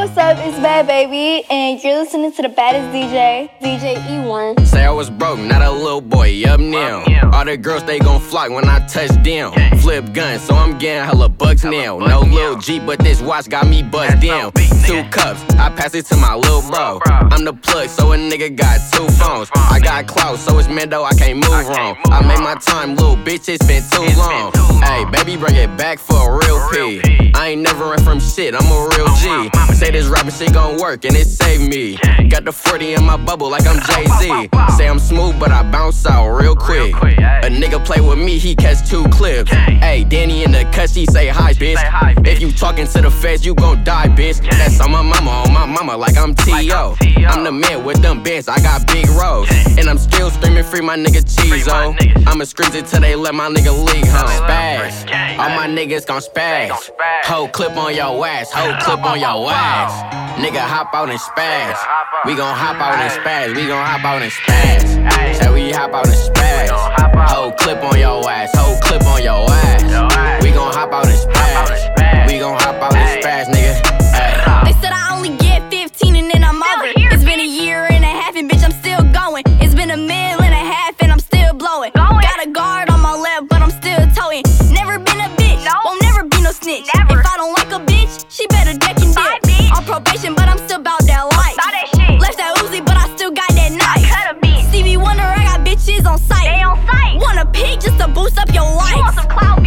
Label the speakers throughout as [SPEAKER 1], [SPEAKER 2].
[SPEAKER 1] what's up? It's Bhad Bhabie, and you're listening to the baddest DJ, DJ E1.
[SPEAKER 2] Say I was broke, not a little boy, up now. All the girls, they gon' flock when I touch down. Flip gun, so I'm getting hella bucks now. No little G, but this watch got me buzzed down. Two cups, I pass it to my little bro. I'm the plug, so a nigga got two phones. I got clout, so it's Mendo, I can't move wrong. I made my time, little bitch, it's been too long. Hey, baby, bring it back for a real P. I ain't never run from shit, I'm a real G. Say this rapping shit gon' work, and it saved me. Got the 40 in my bubble like I'm Jay Z. Say I'm smooth, but I bounce out real quick. A nigga play with me, he catch two clips. Hey, Danny in the cut, she say hi, bitch. If you talking to the feds, you gon' die, bitch. That's on my mama, on my mama, like I'm T.O. I'm the man with them bands, I got big roads. And I'm still screaming free my nigga Cheezo. I'ma scream it till they let my nigga league home. Spaz. All my niggas gon' spaz. Whole clip on your ass, whole clip on your ass. Nigga hop out and spaz. We gon' hop out and spaz. We gon' hop out and spaz. Say we hop out and spaz. Whole clip on your ass, whole clip on your ass. We gon' hop out and spaz. We gon' hop out and spaz, nigga.
[SPEAKER 3] They said I only get 15 and then I'm over. It's been a year and a half and bitch I'm still going. It's been a mil and a half and I'm still blowing. Got a guard on my left but I'm still towing. Never been a bitch, won't never be no snitch. If I don't like a bitch, she better deck and dip. On probation but I'm still about that life. That shit. Left that Uzi but I still got that knife. Stevie Wonder, I got bitches on sight. Want a pig just to boost up your life. You can't read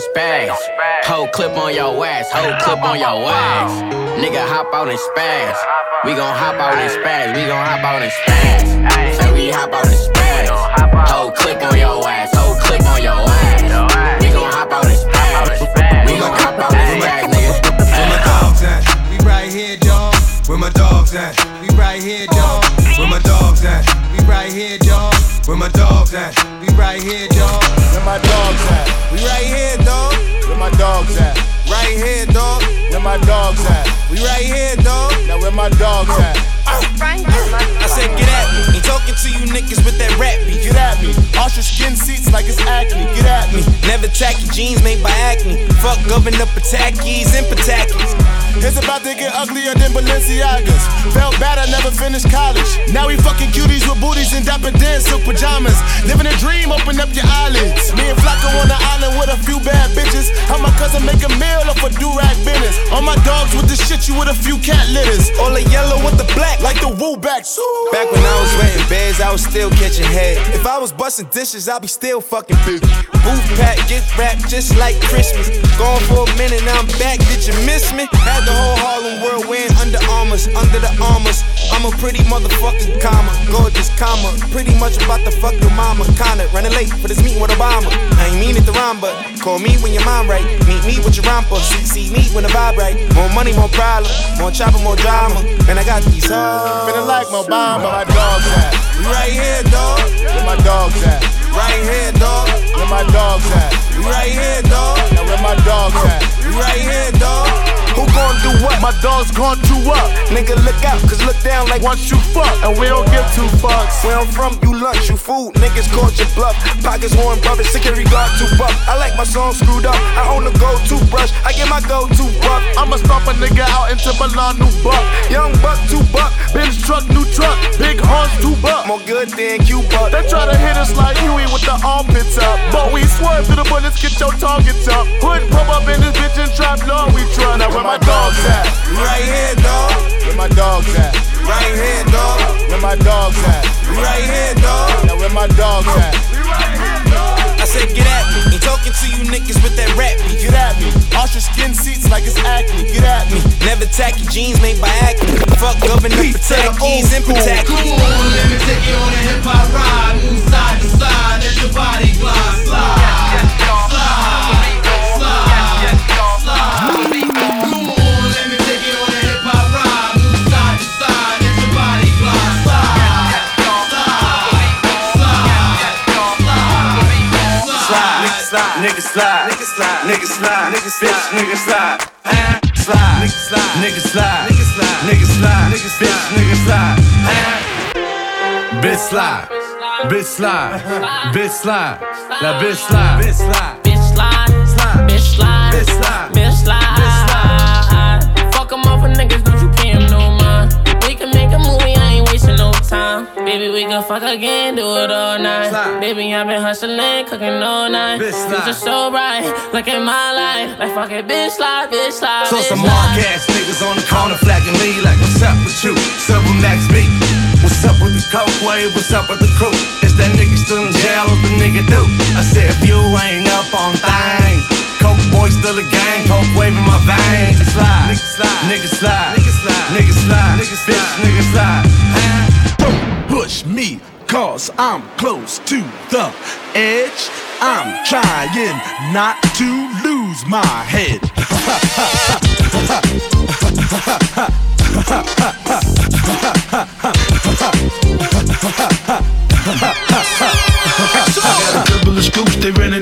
[SPEAKER 3] gon'
[SPEAKER 2] spaz. Whole clip on your ass, whole clip on your ass. Nigga hop out and spaz. We gon' hop out and spaz. We gon' hop out and spaz. Say we hop out and spaz. Whole clip on your ass, whole clip on your ass. We gon' hop out and spaz. We gon' hop out and spaz, nigga.
[SPEAKER 4] Where my dogs at? We right here, dog. Where my dogs at? We right here, dog. Where my dogs at? We right here, dog. Where my dogs at? We right here, dog. Where my dogs at? We right here, dog. Where my dogs at? Right here, dog. Where my dogs at? We right here, dog. Now where my dogs at?
[SPEAKER 5] I said, get at me. Ain't talking to you niggas with that rap beat.
[SPEAKER 4] Get at me. Ostrich skin seats like it's acne. Get at me.
[SPEAKER 5] Never tacky jeans made by acne. Fuck govern up Patakis and Patakis.
[SPEAKER 4] It's about to get uglier than Balenciagas. Felt bad I never finished college. Now we fucking cuties with booties and dapper dance silk pajamas. Living a dream, open up your eyelids. Me and Flacko on the island with a few bad bitches. How my cousin make a meal off a do-rag business. All my dogs with the shit you with a few cat litters.
[SPEAKER 5] All the yellow with the black.
[SPEAKER 4] Like the woo backs.
[SPEAKER 5] Back when I was renting beds, I was still catching head. If I was busting dishes, I'd be still fucking big. Booth pack, get wrapped just like Christmas. Gone for a minute, now I'm back. Did you miss me? Had the whole Harlem world wearing Under Armours, under the armors. I'm a pretty motherfucking comma, gorgeous comma. Pretty much about to fuck your mama. Kinda running late for this meeting with Obama. I ain't mean it to rhyme, but call me when your mind right. Meet me with your romper. See, see me when the vibe right. More money, more problem. More chopper, more drama. And I got these hoes.
[SPEAKER 4] Feeling like my bomb, but my dogs at?
[SPEAKER 5] We right here, dog.
[SPEAKER 4] Where my dogs at?
[SPEAKER 5] Right here, dog.
[SPEAKER 4] Where my dogs at?
[SPEAKER 5] We right here, dog.
[SPEAKER 4] Now where my dogs at?
[SPEAKER 5] We right here, dog.
[SPEAKER 4] Who gon' do what? My dogs gon' do up.
[SPEAKER 5] Nigga, look out, cause look down like
[SPEAKER 4] Once you fuck, and we don't give two fucks.
[SPEAKER 5] Where I'm from, you lunch, you food. Niggas caught your bluff. Pockets worn, brothers, security guard too buff. I like my song screwed up. I own a gold toothbrush. I get my go to buck.
[SPEAKER 4] I'ma stomp a nigga out into Milan, new buck.
[SPEAKER 5] Young buck, two buck.
[SPEAKER 4] Benz truck, new truck. Big horns, two buck.
[SPEAKER 5] More good than Cuba.
[SPEAKER 4] They try to hit us like Huey with the armpits up. But we swerve through the bullets, get your targets up. Hood pop up in this bitch and trap law, we try. Now my dogs at?
[SPEAKER 5] Right here, dog.
[SPEAKER 4] Where my dogs at?
[SPEAKER 5] Right here, dog.
[SPEAKER 4] Where my dogs at?
[SPEAKER 5] Right here, dog.
[SPEAKER 4] Now where my dogs at?
[SPEAKER 5] I said, get at me. Ain't talking to you niggas with that rap beat.
[SPEAKER 4] Get at me. Ostrich skin seats like it's acne. Get at me.
[SPEAKER 5] Never tacky jeans made by acne. Fuck govern up Patakis and Patakis.
[SPEAKER 6] Let me take you on a hip hop ride. Move side to side as your body glide. Slide. Slide. Slide.
[SPEAKER 5] Niggas slide. Niggas slide. Niggas slide.
[SPEAKER 7] Nigga slide, nigga slide, nigga slide, nigga slide, bitch, nigga slide. Bitch slide, bitch slide, bitch slide, la bitch slide, bitch slide,
[SPEAKER 8] bitch slide, Can fuck again, do it all night. Slide. Baby, I've been hustling, cooking all night. Future so right. look at my life. Like fuck it, bitch slide, bitch slide.
[SPEAKER 7] So
[SPEAKER 8] bitch
[SPEAKER 7] some mark ass niggas on the corner flagging me like, what's up with you? Silver Max B. What's up with the coke wave? What's up with the crew? Is that nigga still in jail? What the nigga do? I said, if you ain't up on things, boy still a gang, coke waving my veins. Slide, nigga slide, nigga slide, nigga slide, nigga slide, nigga bitch, nigga slide. Don't push me, cause I'm close to the edge. I'm trying not to lose my head.
[SPEAKER 9] I got a couple of scoops, they ran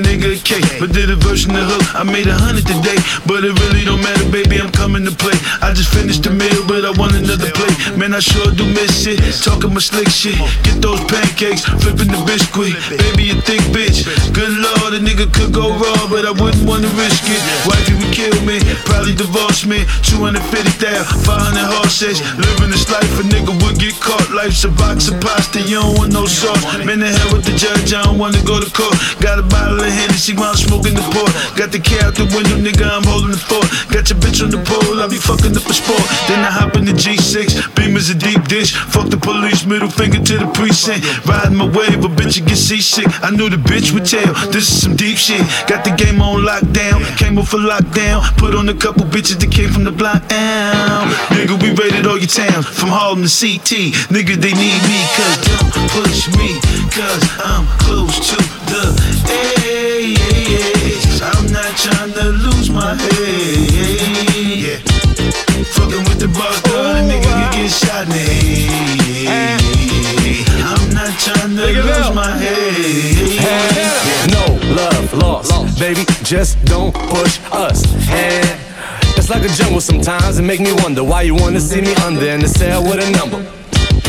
[SPEAKER 9] But did a version of hook, I made a hundred today. But it really don't matter, baby, I'm coming to play. I just finished the meal, but I want another plate. Man, I sure do miss it. Talking my slick shit. Get those pancakes, flipping the biscuit. Baby, a thick bitch. Good lord, a nigga could go raw, but I wouldn't wanna risk it. Wifey would kill me, probably divorce me. 250,000, 500 horses. Living this life, a nigga would get caught. Life's a box of pasta, you don't want no sauce. Man, the hell with the judge, I don't wanna go to court. Got a bottle of Hennessy while I'm smoking the port. Got the key out the window, nigga, I'm holding the fort. Got your bitch on the pole, I be fucking up a sport. Then I hop in the G6, beam is a deep dish. Fuck the police, middle finger to the precinct. Riding my wave, a bitch, you get seasick. I knew the bitch would tell, this is some deep shit. Got the game on lockdown, came up for lockdown. Put on a couple bitches that came from the block. Ow. Nigga, we raided all your towns, from Harlem to CT. Nigga, they need me, cause don't push me, cause I'm close to the edge. I'm not trying to lose my head. Yeah. Fucking with the boss, girl, the nigga can ah. get shot in the eh. head. I'm not trying to lose my head. Yeah.
[SPEAKER 7] No love lost, baby. Just don't push us. And it's like a jungle sometimes. It make me wonder why you wanna see me under in the cell with a number.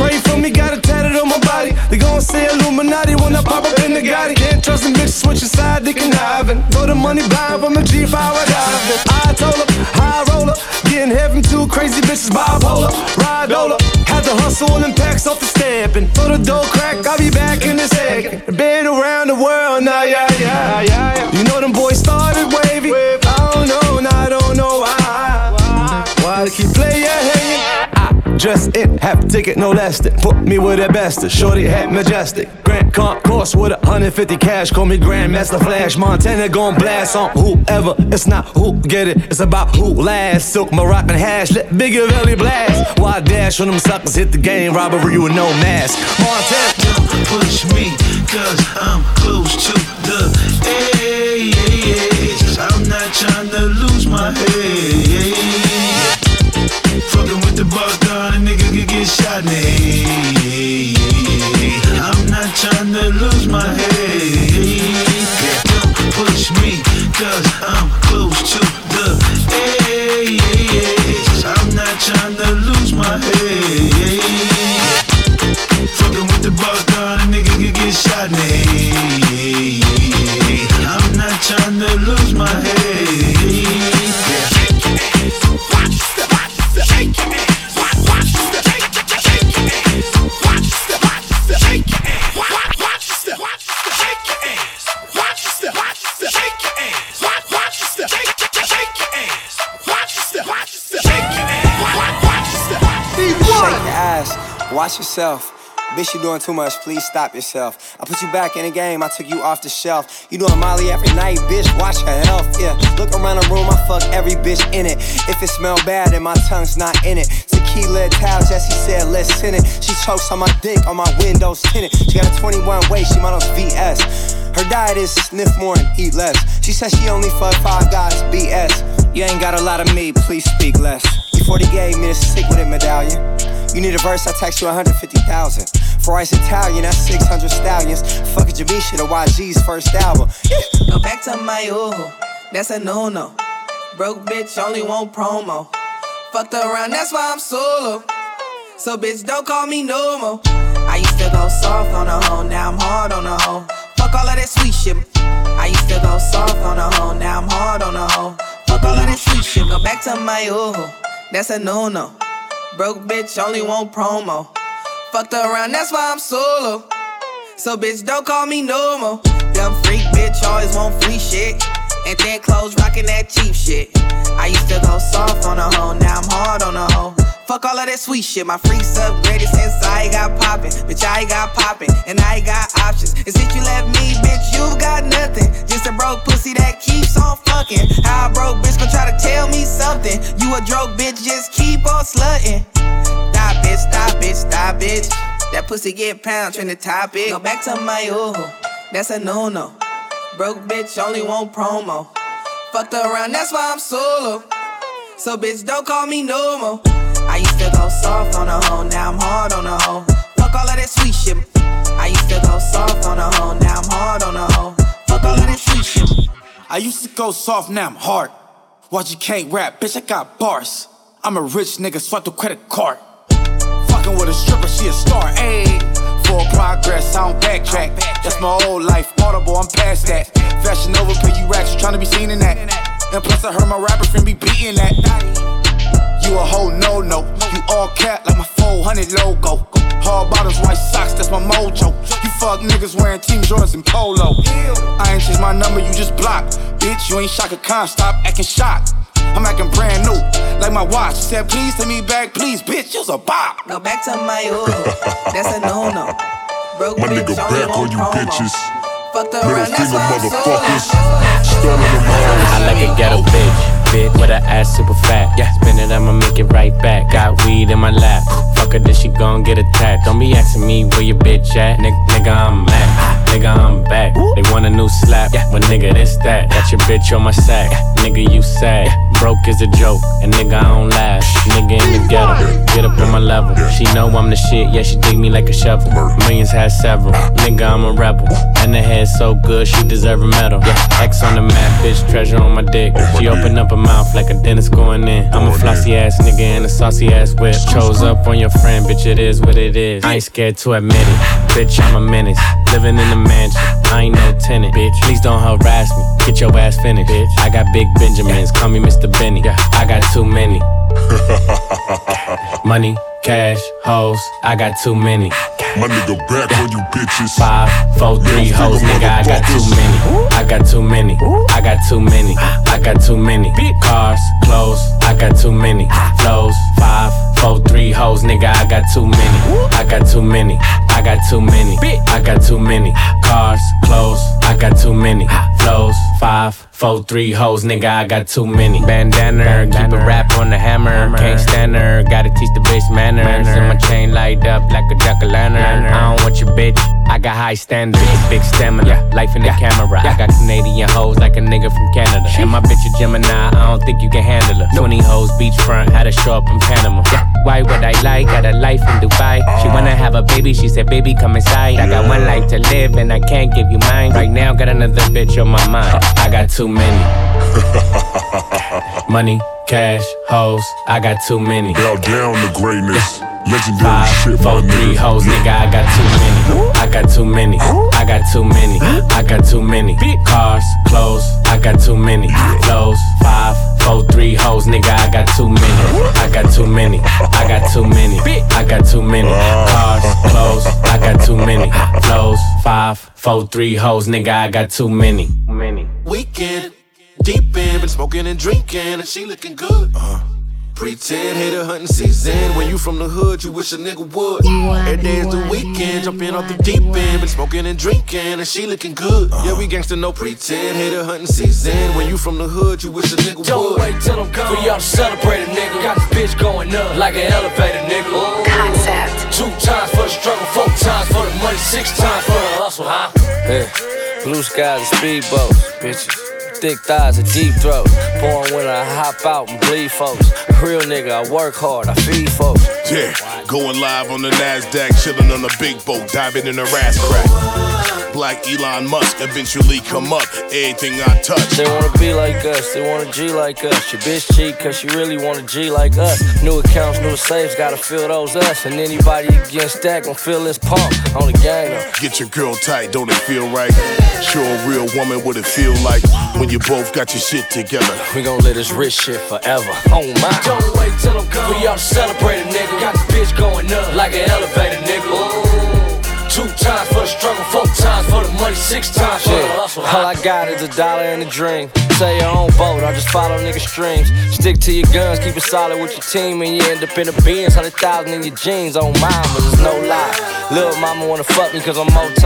[SPEAKER 7] Pray for me, got it tatted on my body. They gon' say Illuminati when I pop up in the Gotti. Can't trust them bitches, switch side, they conniving. Throw the money blind from a G5 I diving. I told her, high roller, getting heaven too crazy bitches bipolar. Ride Ola, had to hustle and packs off the step and throw the door crack. I'll be back in a second. Been around the world now, yeah, yeah, yeah. yeah. You know them boys started just in, half ticket, no less than. Put me with that bastard, shorty hat majestic. Grand Concourse with a 150 cash, call me Grandmaster Flash. Montana gon' blast on whoever. It's not who get it, it's about who last. Silk Moroccan hash, let Bigger Valley blast. Why dash when them suckers hit the game, robbery with no mask. Montana.
[SPEAKER 9] Don't push me, cause I'm close to the edge. I'm not trying to lose my head. Get shot head. I'm not trying to lose my head. Don't push me, cause
[SPEAKER 10] Watch yourself. Bitch, You're doing too much. Please stop yourself. I put you back in the game. I took you off the shelf. You doing Molly every night, bitch. Watch your health. Yeah. Look around the room. I fuck every bitch in it. If it smell bad, then my tongue's not in it. Tequila towel, Jesse said, let's send it. She chokes on my dick, on my windows tinted. She got a 21 waist. She models VS. Her diet is sniff more and eat less. She says she only fuck five guys. BS. You ain't got a lot of me. Please speak less. Before they gave me the sick with it medallion. You need a verse, I text you 150,000. For Ice Italian, that's 600 stallions. Fuck a Jamisha, the YG's first album.
[SPEAKER 11] Go back to my ojo, that's a no no. Broke bitch only want promo. Fucked around, that's why I'm solo. So bitch, don't call me no more. I used to go soft on a hoe, now I'm hard on a hoe. Fuck all of that sweet shit. I used to go soft on a hoe, now I'm hard on a hoe. Fuck all of that sweet shit. Go back to my hoe. That's a no no. Broke bitch only want promo. Fucked around, that's why I'm solo. So bitch, don't call me no more. Dumb freak bitch always want free shit. And then clothes rocking that cheap shit. I used to go soft on a hoe, now I'm hard on a hoe. Fuck all of that sweet shit. My freaks upgraded since I got poppin'. Bitch, I got poppin', and I got options. And since you left me, bitch, you got nothing. Just a broke pussy that keeps on fucking. How a broke bitch gon' try to tell me something? You a broke bitch, just keep on slutting. Stop, bitch, stop, bitch, stop, bitch. That pussy get pound, trying to top it. Go back to my hoe. That's a no no. Broke bitch only want promo. Fucked around, that's why I'm solo. So bitch, don't call me no more. I used to go soft on a hoe, now I'm hard on a hoe. Fuck all of that sweet shit. I used to go soft on a hoe, now I'm hard on a hoe. Fuck all of that sweet shit.
[SPEAKER 12] I used to go soft, now I'm hard. Watch you can't rap, bitch, I got bars. I'm a rich nigga, swipe the credit card. Fucking with a stripper, she a star, ayy. Full progress, I don't backtrack. That's my old life, audible, I'm past that. Fashion over, pay you racks, you tryna be seen in that. And plus, I heard my rapper friend be beating that. You a whole no no, you all cat like my 400 logo. Hard bottoms, white socks, that's my mojo. You fuck niggas wearing Team Jordans and Polo. I ain't changed my number, you just blocked. Bitch, you ain't shock a con, stop acting shocked. I'm acting brand new, like my watch. She said, please take me back, please, bitch, you's a bop.
[SPEAKER 11] Go back to my hood. That's a no no. Broke
[SPEAKER 13] My
[SPEAKER 11] bitch
[SPEAKER 13] nigga
[SPEAKER 11] only
[SPEAKER 13] back on
[SPEAKER 11] want
[SPEAKER 13] you
[SPEAKER 11] promo.
[SPEAKER 13] bitches.
[SPEAKER 11] Fucked
[SPEAKER 13] Middle
[SPEAKER 11] that's
[SPEAKER 13] finger
[SPEAKER 11] why I'm
[SPEAKER 13] motherfuckers.
[SPEAKER 11] solo.
[SPEAKER 13] Stunning them hoes.
[SPEAKER 14] I like a ghetto bitch, bitch with her ass super fat. Yeah, spin it, I'ma make it right back. Got weed in my lap. Fuck her, then she gon' get attacked. Don't be asking me where your bitch at. Nigga, nigga I'm mad. Nigga, I'm back. Ah. They want a new slap. Yeah, but nigga, this that. Got your bitch on my sack. Nigga, you sad. Broke is a joke. And nigga, I don't laugh. Get up on my level. She know I'm the shit. Yeah, she dig me like a shovel. Millions had several. Nigga, I'm a rebel. And the head so good, she deserve a medal. Yeah, X on the map, bitch, treasure on my dick. She open up her mouth like a dentist going in. I'm a flossy ass nigga and a saucy ass whip. Chose up on your friend, bitch, it is what it is. I ain't scared to admit it. Bitch, I'm a menace. Living in the mansion. I ain't no tenant. Bitch, please don't harass me. Get your ass finished. Bitch, I got big Benjamins. Call me Mr. Benny. I got too many. Money, cash, hoes. I got too many.
[SPEAKER 13] My nigga back on you bitches.
[SPEAKER 14] Five, four, three hoes, nigga. I got too many. I got too many. I got too many. I got too many. Cars, clothes. I got too many. Flows. Five, four, three hoes, nigga. I got too many. I got too many. I got too many. I got too many. Cars, clothes. I got too many. Flows. Five, four, three hoes, nigga. I got too many. Bandana, keep a rap on the hammer. Can't stand her. Gotta teach the bitch manners. And my chain light up like a jack o' lantern. I don't want your bitch. I got high standards, big stamina, life in the camera. I got Canadian hoes like a nigga from Canada. And my bitch a Gemini, I don't think you can handle her. 20 hoes beachfront, had to show up in Panama. Why would I lie? Got a life in Dubai. She oh. wanna have a baby, she said, baby, come inside. I got one life to live and I can't give you mine. Right now, got another bitch on my mind. I got too many. Money, cash, hoes, I got too many.
[SPEAKER 13] Bow down to greatness. Legendary
[SPEAKER 14] Five,
[SPEAKER 13] shit,
[SPEAKER 14] four, three hoes, nigga, I got too many. I got too many. I got too many. I got too many. Cars, clothes, I got too many. Flows, five, four, three hoes, nigga, I got too many. I got too many. I got too many. I got too many. Cars, clothes, I got too many. Flows, five, four, three hoes, nigga, I got too many. Many.
[SPEAKER 15] Weekend, deep in, been smoking and drinking, and she looking good. Uh, pretend hater hunting season. When you from the hood, you wish a nigga would. Every day is the weekend, jumping off the deep end, been smoking and drinking, and she looking good. Yeah, we gangsta no pretend hater hunting season. When you from the hood, you wish a nigga
[SPEAKER 16] Don't
[SPEAKER 15] would.
[SPEAKER 16] wait till I'm gone for y'all to celebrate a nigga. Got this bitch going up like an elevator, nigga. Concept. Two times for the struggle, four times for the money, six times for the hustle, huh?
[SPEAKER 17] Hey, blue skies and speedboats, bitches. Thick thighs and deep throats. Born when I hop out and bleed folks. Real nigga, I work hard, I feed folks.
[SPEAKER 13] Yeah, going live on the NASDAQ, chilling on the big boat, diving in the ass crack.
[SPEAKER 18] Black Elon Musk eventually come up. Everything I touch.
[SPEAKER 17] They wanna be like us, they wanna G like us. Your bitch cheat cause she really wanna G like us. New accounts, new safes, gotta fill those us. And anybody against that gon' feel this pump on the gang. Though.
[SPEAKER 18] Get your girl tight, don't it feel right? Show a real woman what it feel like when you both got your shit together.
[SPEAKER 17] We gon' live this rich shit forever. Oh my.
[SPEAKER 16] Don't wait till I'm come. We all celebrate a nigga. Got the bitch going up like an elevator, nigga. Ooh. Two times for the struggle, four times for the money, six times for the hustle.
[SPEAKER 17] All I got is a dollar and a dream. Say your own boat, I just follow niggas' streams. Stick to your guns, keep it solid with your team, and you end up in the bins. Hundred thousand in your jeans, on mine, but there's no lie. Little mama wanna fuck me cause I'm multi.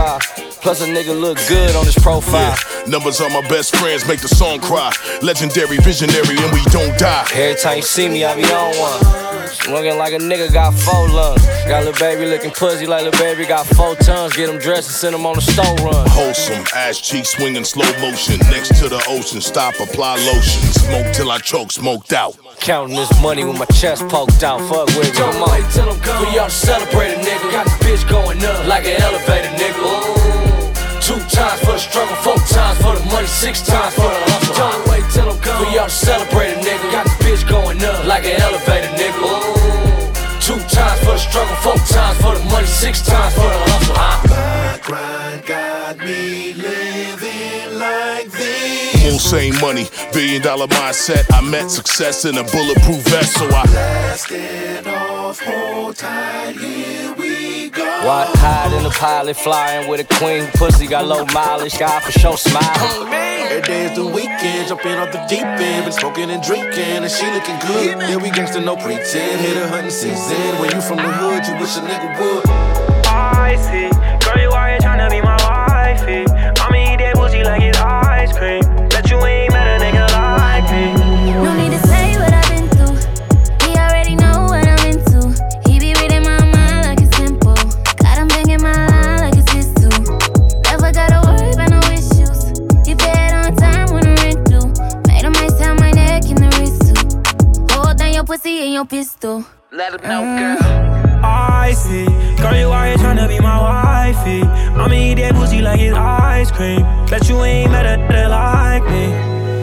[SPEAKER 17] Plus a nigga look good on his profile.
[SPEAKER 18] Yeah. Numbers are my best friends, make the song cry. Legendary, visionary, and we don't die.
[SPEAKER 17] Every time you see me, I be on one. Looking like a nigga got four lungs. Got little baby looking pussy like little baby got four tons. Get him dressed and send him on the store run.
[SPEAKER 18] Wholesome, ass cheek swinging slow motion. Next to the ocean, stop, apply lotion. Smoke till I choke, smoked out.
[SPEAKER 17] Counting this money with my chest poked out. Fuck with me.
[SPEAKER 16] Don't wait till I'm gone. We all celebrate a nigga. Got the bitch going up like an elevator, nigga. Ooh. Two times for the struggle, four times for the money, six times for the hustle. Don't wait till I'm gone. We all celebrate a nigga. Got the bitch going up like an elevator, nigga. Ooh. Two times for the struggle, four times for the money, six times for the hustle. Huh?
[SPEAKER 18] My grind got me living like this. Full same money, billion dollar mindset. I met success in a bulletproof vest, so I blasted off, hold tight, here we go.
[SPEAKER 17] What hide in the pilot, flying with a queen pussy, got low mileage, God for sure smiling.
[SPEAKER 15] Every day is the weekend, jumping off the deep end, been smoking and drinking, and she looking good. Yeah, we gangsta no pretend, hit a hunting season. When you from the hood, you wish a nigga would.
[SPEAKER 19] I see, girl, you out here tryna be my wifey. I'ma eat that pussy like it's ice cream. Bet you ain't
[SPEAKER 3] your pussy and your pistol.
[SPEAKER 16] Let him know,
[SPEAKER 19] uh. girl.
[SPEAKER 3] I
[SPEAKER 19] see, girl, you out here tryna be my wifey. I'ma eat that pussy like it's ice cream. Bet you ain't met a nigga like me.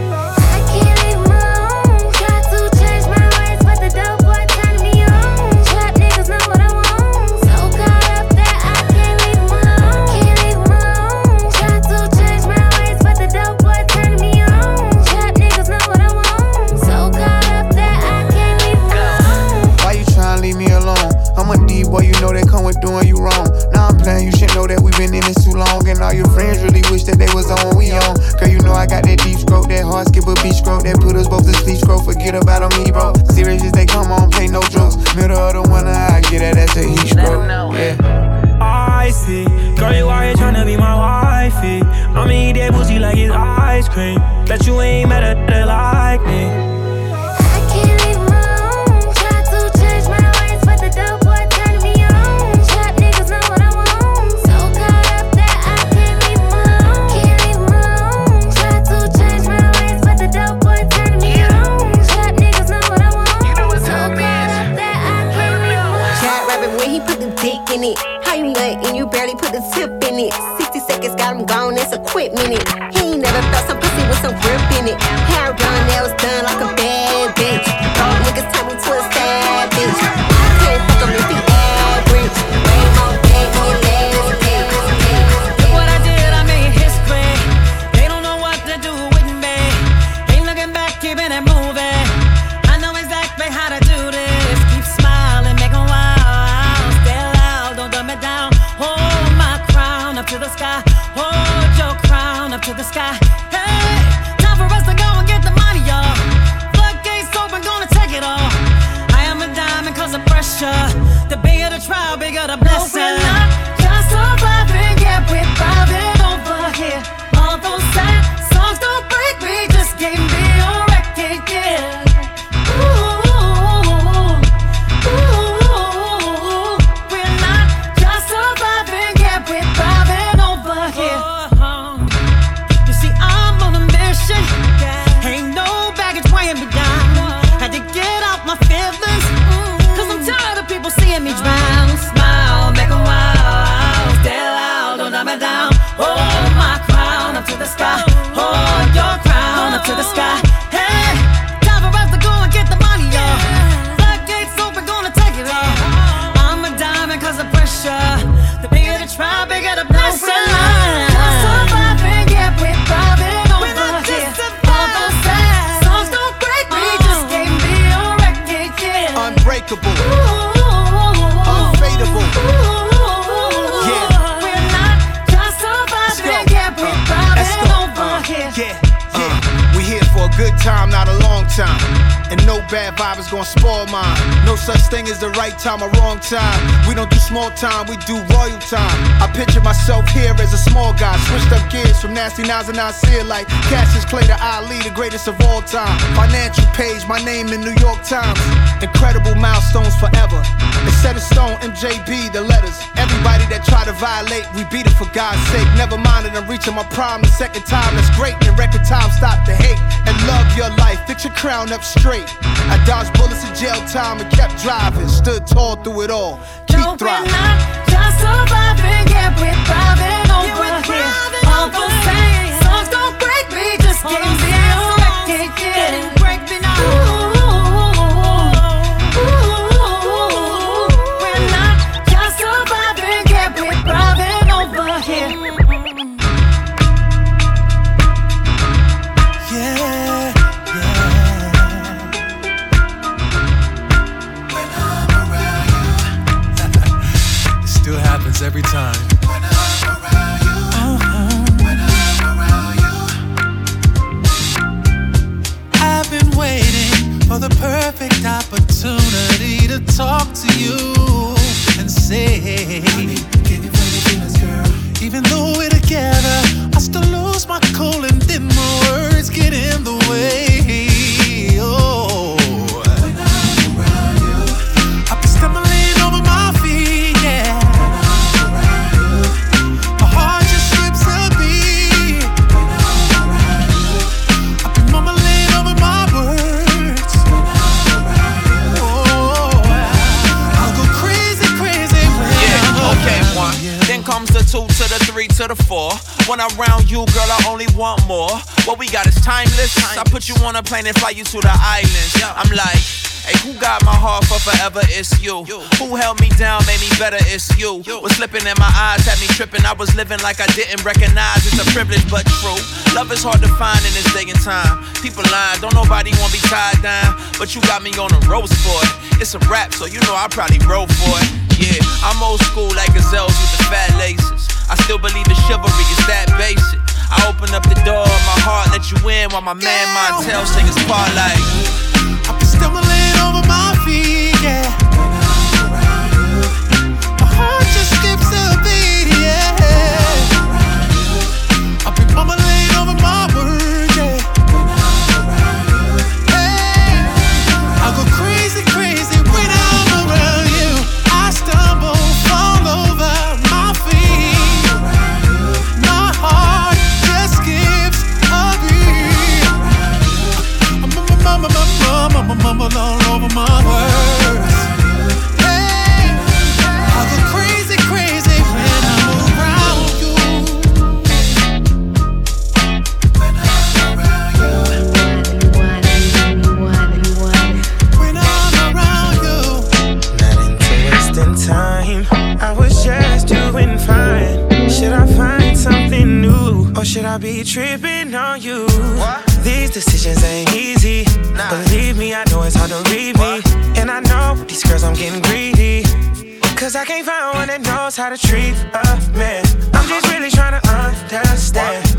[SPEAKER 20] Tip in it. 60 seconds got him gone, it's a quick minute. He ain't never felt some pussy with some grip in it. Hair done, nails done like a
[SPEAKER 12] unshakable. No bad vibe is gonna spoil mine. No such thing as the right time or wrong time. We don't do small time, we do royal time. I picture myself here as a small guy. Switched up gears from nasty nines and I see it like Cassius Clay to Ali, the greatest of all time. Financial page, my name in New York Times. Incredible milestones forever. It's set in stone, MJB, the letters. Everybody that try to violate, we beat it for God's sake. Never mind that I'm reaching my prime the second time. That's great. In record time, stop the hate and love your life. Fix your crown up straight. I dodged bullets in jail time and kept driving. Stood tall through it all. Keep thriving.
[SPEAKER 21] When I'm around you,
[SPEAKER 22] girl, I only want more. What we got is timeless. I put you on a plane and fly you to the islands. I'm like, hey, who got my heart for forever? It's you. Who held me down, made me better? It's you. Was slipping in my eyes, had me tripping. I was living like I didn't recognize. It's a privilege, but true. Love is hard to find in this day and time. People lying, don't nobody wanna be tied down. But you got me on a roast for it. It's a rap, so you know I probably wrote for it. Yeah, I'm old school like gazelles let you in while my man Montell sing his like.
[SPEAKER 21] I've been stumbling over my feet, yeah.
[SPEAKER 23] Be tripping on you? These decisions ain't easy. Believe me, I know it's hard to read me. And I know with these girls I'm getting greedy. Cause I can't find one that knows how to treat a man. I'm just really trying to understand. Who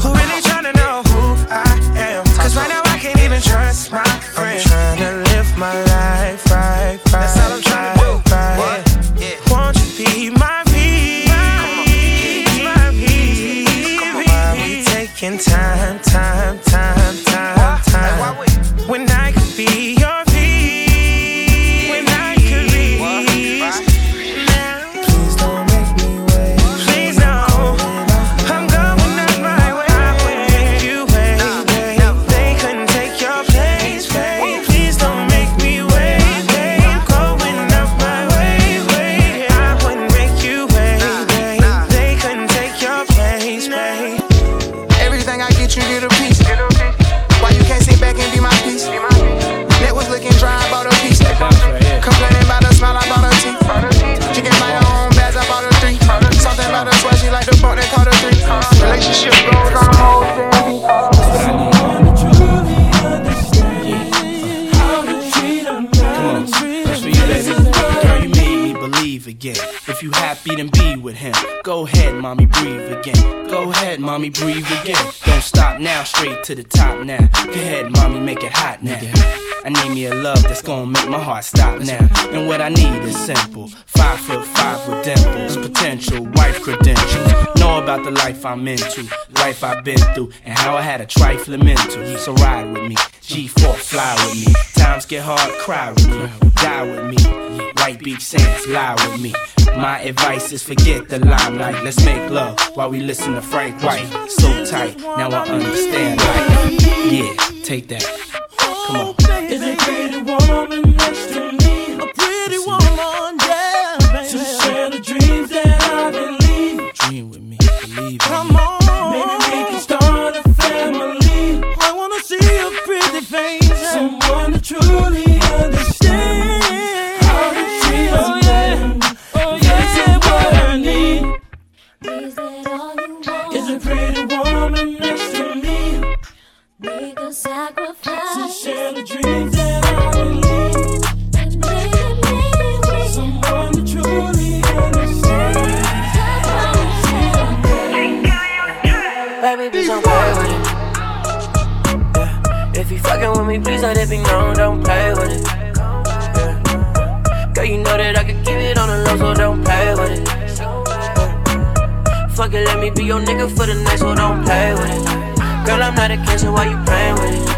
[SPEAKER 23] I
[SPEAKER 14] need me a love that's gonna make my heart stop now. And what I need is simple. Five foot five with dimples, potential wife credentials. Know about the life I'm into, life I've been through, and how I had a trifling mental. So ride with me, G4 fly with me. Times get hard, cry with me, die with me. White beach sands, lie with me. My advice is forget the limelight. Let's make love while we listen to Frank White. So tight, now I understand life. Yeah, take that. Come on.
[SPEAKER 24] Is a pretty woman next to me? A pretty woman, yeah, baby. To share the dreams that I believe.
[SPEAKER 14] Dream with me, believe.
[SPEAKER 24] Come on, maybe we can start a family. I wanna see a pretty face, someone to truly understand how to treat. Oh yeah, yeah, that's what I need. Is a pretty woman next to me?
[SPEAKER 25] Make a sacrifice.
[SPEAKER 24] To share the dreams that I believe. Someone to truly understand.
[SPEAKER 26] Baby, please don't play with it. Yeah. If you fucking with me, please let it be known, don't play with it. Yeah. Girl, you know that I can keep it on the low, so don't play with it. Yeah. Fuck it, let me be your nigga for the night, so don't play with it. Girl, I'm not a so why you playing with it?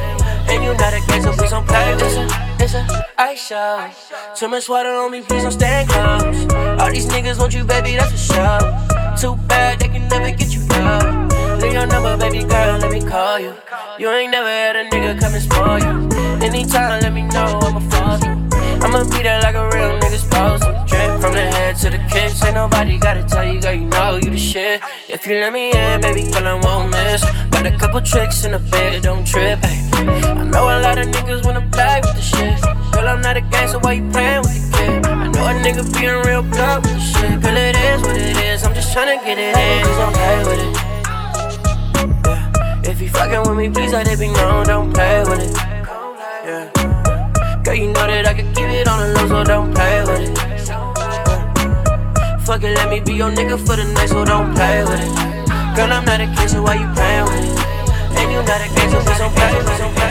[SPEAKER 26] And you not a so please don't play with it. It's a ice show. Too much water on me, please don't stand close. All these niggas want you, baby, that's for sure. Too bad they can never get you love. Leave your number, baby girl, let me call you. You ain't never had a nigga come and spoil you. Anytime, let me know, I'ma fall you. I'ma be there like a real nigga supposed to. Drip from the head to the kicks. Ain't nobody gotta tell you, girl, you know you the shit. If you let me in, baby girl, I won't miss. Got a couple tricks in the bed, don't trip. Ay. I know a lot of niggas wanna play with the shit. Girl, I'm not a gangster, why you playing with the kid? I know a nigga being real blunt with the shit. Girl, it is what it is. I'm just tryna get it in. Please don't play with it. Yeah. If you fucking with me, please let it be known. Don't play with it. Yeah. Girl, you know that I can keep it on the low, so don't play with it. Fuck it, let me be your nigga for the night, so don't play with it. Girl, I'm not a king, so why you playing with it? And you not a king, so don't play with it.